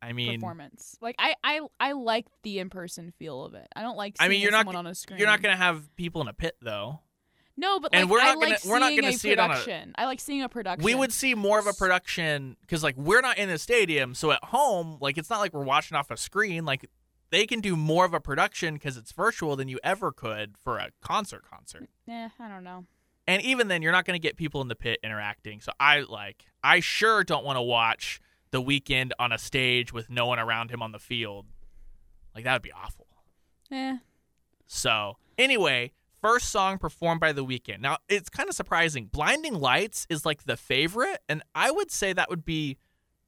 S2: I mean,
S1: performance. Like I I I like the in person feel of it. I don't like.
S2: I mean, you're not
S1: on a screen.
S2: you're not gonna have people in a pit though.
S1: No, but
S2: and
S1: like,
S2: we're
S1: I
S2: not gonna-
S1: like
S2: we're not gonna see it on a-
S1: production. I like seeing a production.
S2: We would see more of a production because like we're not in the stadium, so at home, like it's not like we're watching off a screen. Like they can do more of a production because it's virtual than you ever could for a concert concert.
S1: Yeah, I don't know.
S2: And even then, you're not going to get people in the pit interacting. So I like, I sure don't want to watch the Weeknd on a stage with no one around him on the field. Like that would be awful.
S1: Yeah.
S2: So anyway, first song performed by the Weeknd. Now it's kind of surprising. Blinding Lights is like the favorite, and I would say that would be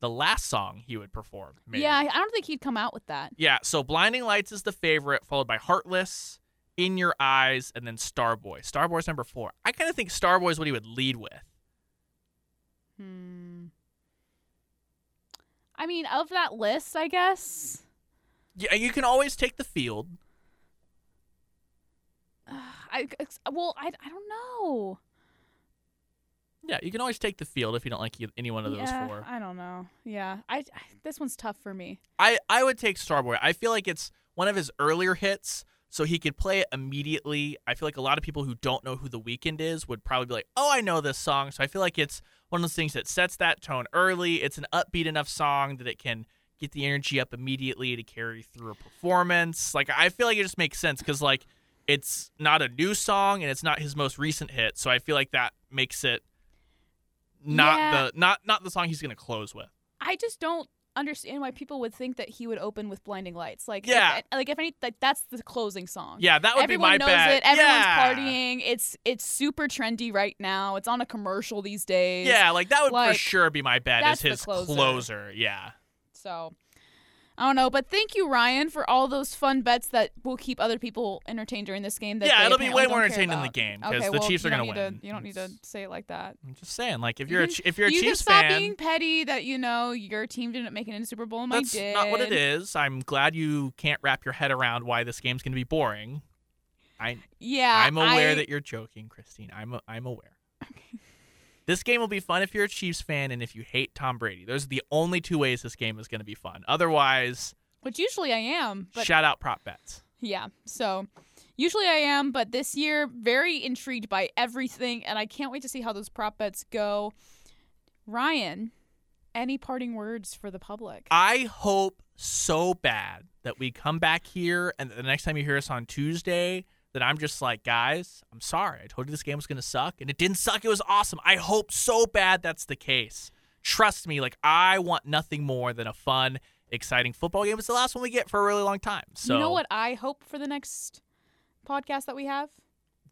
S2: the last song he would perform. maybe.
S1: Yeah, I I don't think he'd come out with that.
S2: Yeah, so Blinding Lights is the favorite, followed by Heartless, In Your Eyes, and then Starboy. Starboy's number four. I kind of think Starboy is what he would lead with.
S1: Hmm. I mean, of that list, I guess.
S2: Yeah, you can always take the field.
S1: I well, I, I don't know.
S2: Yeah, you can always take the field if you don't like any one of those
S1: yeah,
S2: four.
S1: I don't know. Yeah, I, I this one's tough for me.
S2: I, I would take Starboy. I feel like it's one of his earlier hits, so he could play it immediately. I feel like a lot of people who don't know who The Weeknd is would probably be like, oh, I know this song. So I feel like it's one of those things that sets that tone early. It's an upbeat enough song that it can get the energy up immediately to carry through a performance. Like, I feel like it just makes sense because, like, it's not a new song and it's not his most recent hit. So I feel like that makes it not
S1: Yeah.
S2: the not not the song he's gonna close with.
S1: I just don't understand why people would think that he would open with blinding lights. Like,
S2: Yeah.
S1: if, like if any, like that's the closing song.
S2: Yeah, that would
S1: Everyone
S2: be my
S1: knows
S2: bet.
S1: it. Everyone's
S2: yeah.
S1: partying. It's it's super trendy right now. It's on a commercial these days.
S2: Yeah, like that would for sure be my bet as his
S1: closer.
S2: closer. Yeah.
S1: So I don't know, but thank you, Ryan, for all those fun bets that will keep other people entertained during this game. That
S2: yeah, it'll be way more entertaining than the game because
S1: Okay,
S2: the
S1: well,
S2: Chiefs are gonna
S1: need
S2: win.
S1: To, you don't need to say it like that.
S2: I'm just saying, like if
S1: You
S2: you're a
S1: can-
S2: if you're a
S1: you
S2: Chiefs
S1: can stop
S2: fan,
S1: being petty that you know your team didn't make it into Super Bowl and
S2: that's
S1: did.
S2: not what it is. I'm glad you can't wrap your head around why this game's gonna be boring. I
S1: Yeah,
S2: I'm aware
S1: I-
S2: that you're joking, Christine. I'm I'm aware. This game will be fun if you're a Chiefs fan and if you hate Tom Brady. Those are the only two ways this game is going to be fun. Otherwise,
S1: which usually I am, but
S2: shout out prop bets.
S1: Yeah. So usually I am, but this year very intrigued by everything and I can't wait to see how those prop bets go. Ryan, any parting words for the public?
S2: I hope so bad that we come back here and the next time you hear us on Tuesday that I'm just like, guys, I'm sorry. I told you this game was going to suck and it didn't suck. It was awesome. I hope so bad that's the case. Trust me, like I want nothing more than a fun, exciting football game. It's the last one we get for a really long time. So
S1: you know what I hope for the next podcast that we have?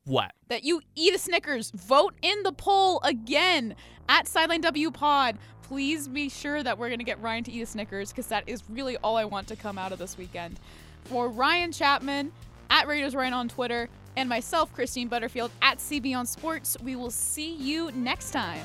S2: What?
S1: That you eat a Snickers. Vote in the poll again at Sideline W Pod. Please be sure that we're going to get Ryan to eat a Snickers because that is really all I want to come out of this weekend. For Ryan Chapman at Raiders Ryan on Twitter and myself, Christine Butterfield at CB on Sports, we will see you next time.